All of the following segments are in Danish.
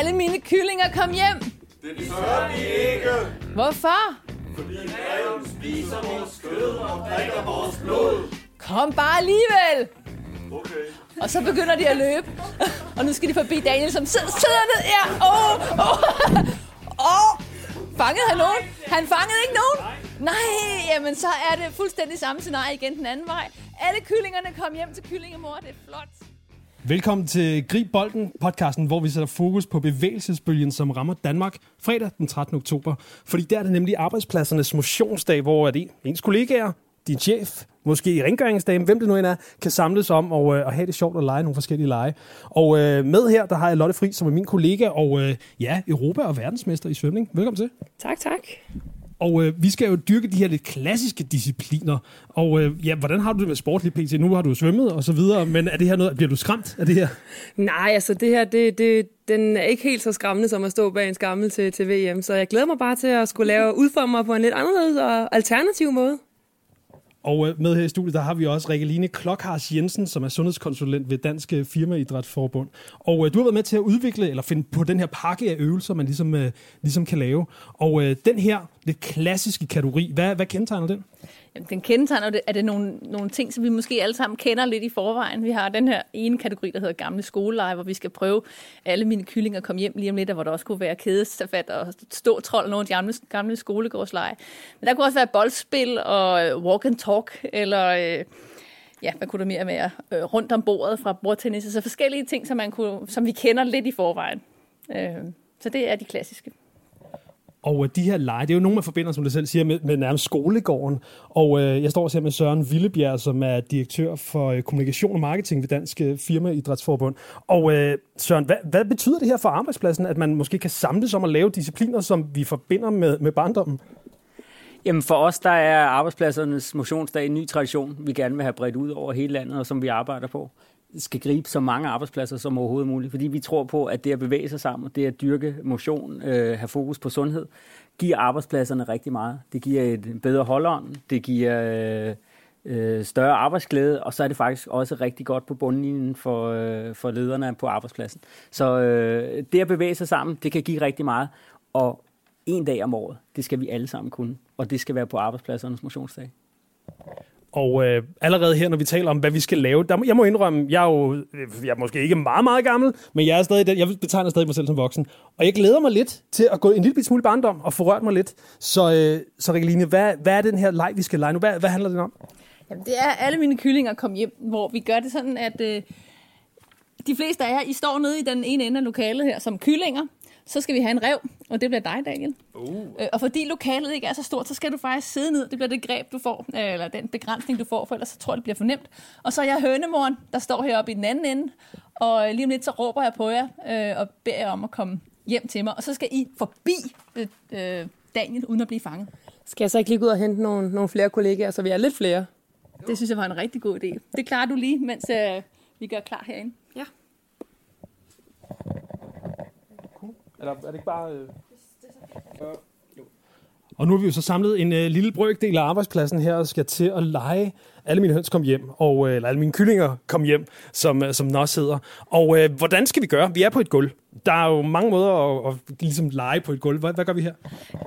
Alle mine kyllinger kom hjem. Det tør vi ikke, Hvorfor? fordi greven spiser vores kød og drikker vores blod. Kom bare alligevel. Okay. Og så begynder de at løbe. Og nu skal de forbi Daniel, som sidder, sidder ned. Ja, åh, åh, åh. Fangede han nogen? Han fangede ikke nogen? Nej, jamen så er det fuldstændig samme scenarie igen den anden vej. Alle kyllingerne kom hjem til kyllingemor. Det er flot. Velkommen til Grib Bolden, podcasten, hvor vi sætter fokus på bevægelsesbølgen, som rammer Danmark fredag den 13. oktober. Fordi der er det nemlig arbejdspladsernes motionsdag, hvor er det ens kollegaer, din chef, måske rengøringsdagen, hvem det nu end er, kan samles om og, øh, og have det sjovt og lege nogle forskellige lege. Og øh, med her, der har jeg Lotte Fri, som er min kollega, og øh, ja, Europa- og verdensmester i svømning. Velkommen til. Tak, tak. Og øh, vi skal jo dyrke de her lidt klassiske discipliner. Og øh, ja, hvordan har du det med sport lige pt? Nu har du svømmet og så videre, men er det her noget, bliver du skræmt af det her? Nej, altså det her, det, det, den er ikke helt så skræmmende som at stå bag en skammel til, til VM, så jeg glæder mig bare til at skulle lave udforme mig på en lidt anderledes og alternativ måde. Og øh, med her i studiet, der har vi også Rikkeline Klokhars Jensen, som er sundhedskonsulent ved Dansk øh, Firmaidrætsforbund. Og øh, du har været med til at udvikle, eller finde på den her pakke af øvelser, man ligesom, øh, ligesom kan lave. Og øh, den her lidt klassiske kategori, hvad, hvad kendetegner den? Jamen, den kendetegner det, er det nogle, nogle ting, som vi måske alle sammen kender lidt i forvejen. Vi har den her ene kategori, der hedder gamle skoleleje, hvor vi skal prøve alle mine kyllinger at komme hjem lige om lidt, og hvor der også kunne være kædestafat og stå trold nogle af de gamle, gamle skolegårdsleje. Men der kunne også være boldspil og øh, walk and talk, eller øh, ja, hvad kunne der mere være, øh, rundt om bordet fra bordtennis, så forskellige ting, som, man kunne, som vi kender lidt i forvejen. Øh, så det er de klassiske. Og øh, de her lege, det er jo nogen, man forbinder, som du selv siger, med, med nærmest skolegården. Og øh, jeg står også her med Søren Villebjerg, som er direktør for øh, kommunikation og marketing ved Dansk øh, Firma Firmaidrætsforbund. Og øh, Søren, hvad, hvad betyder det her for arbejdspladsen, at man måske kan samles om at lave discipliner, som vi forbinder med, med barndommen? Jamen for os, der er arbejdspladsernes motionsdag en ny tradition, vi gerne vil have bredt ud over hele landet, og som vi arbejder på. Det skal gribe så mange arbejdspladser som overhovedet muligt, fordi vi tror på, at det at bevæge sig sammen, det at dyrke motion, øh, have fokus på sundhed, giver arbejdspladserne rigtig meget. Det giver et bedre holdånd, det giver øh, øh, større arbejdsglæde, og så er det faktisk også rigtig godt på bundlinjen for, øh, for lederne på arbejdspladsen. Så øh, det at bevæge sig sammen, det kan give rigtig meget, og en dag om året, det skal vi alle sammen kunne, og det skal være på arbejdspladsernes motionsdag. Og øh, allerede her, når vi taler om, hvad vi skal lave, der, jeg må indrømme, jeg er jo øh, jeg er måske ikke meget, meget gammel, men jeg er stadig den, jeg betegner stadig mig selv som voksen. Og jeg glæder mig lidt til at gå en lille smule barndom og få rørt mig lidt. Så, øh, så Rikkeline, hvad, hvad er den her leg, vi skal lege nu? Hvad, hvad handler den om? Jamen, det er alle mine kyllinger kom hjem, hvor vi gør det sådan, at øh, de fleste af jer, I står nede i den ene ende af lokalet her som kyllinger. Så skal vi have en rev, og det bliver dig, Daniel. Uh. Øh, og fordi lokalet ikke er så stort, så skal du faktisk sidde ned. Det bliver det greb, du får, øh, eller den begrænsning, du får, for ellers så tror jeg, det bliver for nemt. Og så er jeg hønemoren, der står heroppe i den anden ende, og lige om lidt, så råber jeg på jer øh, og beder jer om at komme hjem til mig. Og så skal I forbi øh, øh, Daniel, uden at blive fanget. Skal jeg så ikke lige gå ud og hente nogle, nogle flere kollegaer, så vi er lidt flere? Det synes jeg var en rigtig god idé. Det klarer du lige, mens øh, vi gør klar herinde. Eller er det ikke bare... Øh... Og nu er vi jo så samlet en øh, lille brøkdel af arbejdspladsen her og skal til at lege alle mine høns kom hjem, og, øh, eller alle mine kyllinger kom hjem, som, øh, som også hedder. Og øh, hvordan skal vi gøre? Vi er på et gulv. Der er jo mange måder at, at ligesom lege på et gulv. Hvad, hvad gør vi her?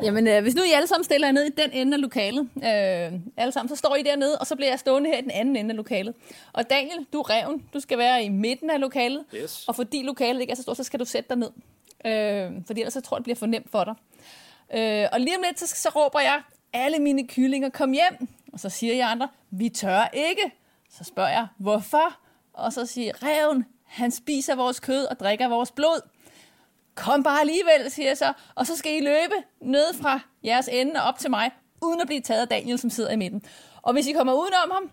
Jamen, øh, hvis nu I alle sammen stiller jer ned i den ende af lokalet, øh, alle sammen, så står I dernede, og så bliver jeg stående her i den anden ende af lokalet. Og Daniel, du er reven. Du skal være i midten af lokalet. Yes. Og fordi lokalet ikke er så stort, så skal du sætte dig ned. Øh, fordi ellers så tror jeg, det bliver for nemt for dig. Øh, og lige om lidt, så, så råber jeg, alle mine kyllinger, kom hjem. Og så siger jeg andre, vi tør ikke. Så spørger jeg, hvorfor? Og så siger reven, han spiser vores kød og drikker vores blod. Kom bare alligevel, siger jeg så. Og så skal I løbe ned fra jeres ende og op til mig, uden at blive taget af Daniel, som sidder i midten. Og hvis I kommer udenom ham,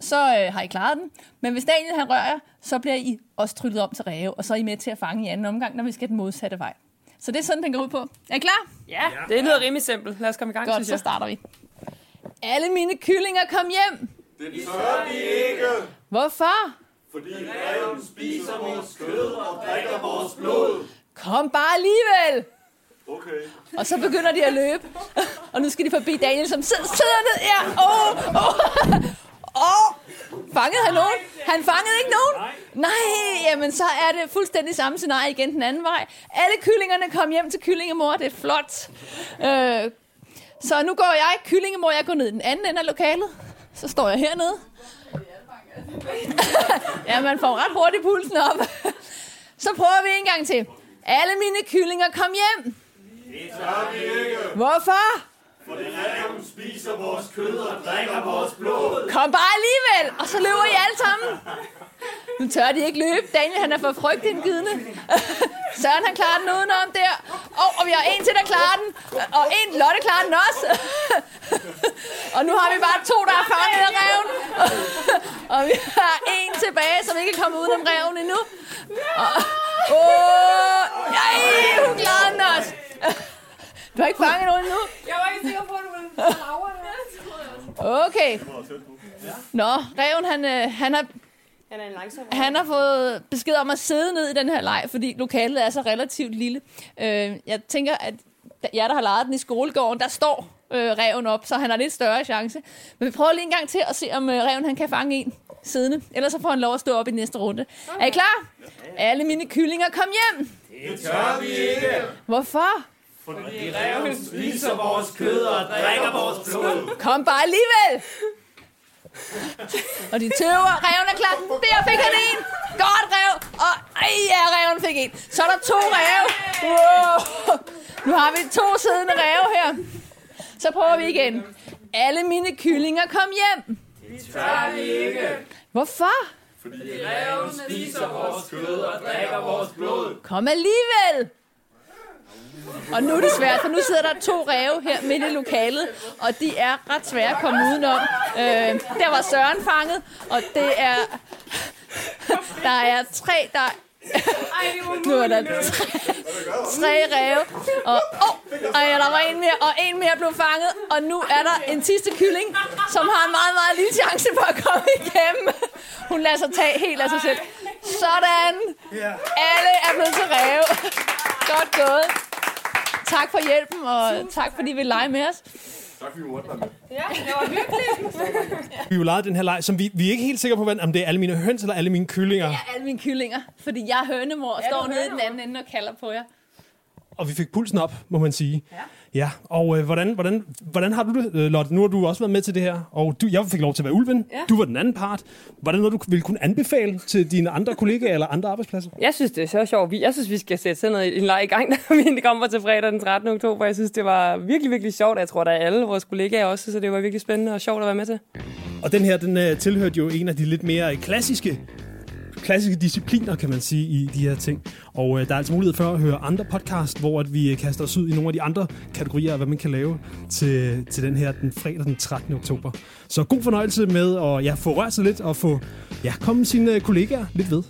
så øh, har I klaret den. Men hvis Daniel han rører så bliver I også tryllet om til ræve, og så er I med til at fange i anden omgang, når vi skal den modsatte vej. Så det er sådan, den går ud på. Er I klar? Ja, det lyder rimelig simpelt. Lad os komme i gang, Godt, synes så jeg. starter vi. Alle mine kyllinger kom hjem. Det tør vi ikke, Hvorfor? fordi greven spiser vores kød og drikker vores blod. Kom bare alligevel. Okay. Og så begynder de at løbe. Og nu skal de forbi Daniel, som sidder, sidder ned. Ja, åh, åh. Åh, fangede han nogen? Han fangede ikke nogen? Nej, jamen så er det fuldstændig samme scenarie igen den anden vej. Alle kyllingerne kom hjem til kyllingemor, det er flot. Øh, så nu går jeg, kyllingemor, jeg går ned i den anden ende af lokalet. Så står jeg hernede. ja, man får ret hurtigt pulsen op. så prøver vi en gang til. Alle mine kyllinger kom hjem. Hvorfor? For det reven spiser vores kød og drikker vores blod. Kom bare alligevel, og så løber I alle sammen. Nu tør de ikke løbe. Daniel, han er for frygtindgydende. Søren, han klarer den udenom der. Og, og vi har en til, der klarer den. Og en, Lotte klarer den også. og nu har vi bare to, der er fanget af reven. og vi har en tilbage, som ikke er kommet udenom reven endnu. Og, åh, nej, hun klarer den også. Du har ikke fanget nogen endnu? Jeg var ikke sikker på, at du ville flagre. Okay. Nå, reven, han, øh, han har Han er en langsom Han har fået besked om at sidde ned i den her leg, fordi lokalet er så relativt lille. Øh, jeg tænker, at jer, der har lejet den i skolegården, der står øh, reven op, så han har lidt større chance. Men vi prøver lige en gang til at se, om øh, reven han kan fange en siddende. Ellers så får han lov at stå op i næste runde. Er I klar? Alle mine kyllinger, kom hjem! Det tør vi ikke, Hvorfor? For reven spiser vores kød og drikker vores blod. Kom bare alligevel! Og de tøver. Reven er klar. Der fik han en. Godt, rev. Og ej, ja, reven fik en. Så er der to ræve. Wow. Nu har vi to siddende ræve her. Så prøver vi igen. Alle mine kyllinger kom hjem. Det tør vi ikke, Hvorfor? reven spiser vores kød og drikker vores blod. Kom alligevel. Og nu er det svært, for nu sidder der to ræve her midt i lokalet, og de er ret svære at komme udenom. Øh, der var Søren fanget, og det er... Der er tre, der... Nu er der tre, tre ræve. Og, oh, og ja, der var en mere, og en mere blev fanget. Og nu er der en sidste kylling, som har en meget, meget lille chance for at komme igennem. Hun lader sig tage helt af sig selv. Sådan. Alle er blevet til ræve. Godt gået. Tak for hjælpen, og tak fordi I vil lege med os. Vi har jo lejet den her leg, som vi, vi er ikke helt sikre på, hvad- om det er alle mine høns eller alle mine kyllinger. Ja, alle mine kyllinger, fordi jeg er hønemor og står nede i den anden ende og kalder på jer. Og vi fik pulsen op, må man sige. Ja. Ja, og øh, hvordan, hvordan, hvordan har du det, øh, Lotte? Nu har du også været med til det her, og du, jeg fik lov til at være ulven. Ja. Du var den anden part. Var det noget, du ville kunne anbefale til dine andre kollegaer eller andre arbejdspladser? Jeg synes, det er så sjovt. Jeg synes, vi skal sætte sådan noget, en leg i gang, når vi kommer til fredag den 13. oktober. Jeg synes, det var virkelig, virkelig sjovt. Jeg tror, der er alle vores kollegaer også, så det var virkelig spændende og sjovt at være med til. Og den her, den øh, tilhørte jo en af de lidt mere klassiske klassiske discipliner, kan man sige, i de her ting. Og øh, der er altså mulighed for at høre andre podcast, hvor at vi øh, kaster os ud i nogle af de andre kategorier af, hvad man kan lave til, til den her den fredag den 13. oktober. Så god fornøjelse med at ja, få rørt sig lidt og få ja, komme sine kollegaer lidt ved.